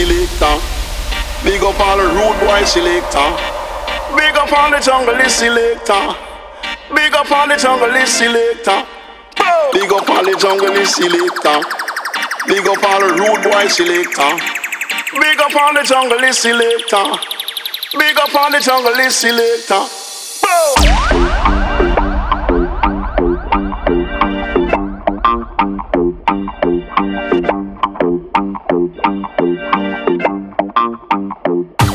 selector. Big up all the rude boy selector. Big up all the junglist selector. Big up all the junglist selector. Big up all the junglist selector. Big up all the rude boy selector. Big up all the junglist selector. Big up all the junglist selector. Boom! code.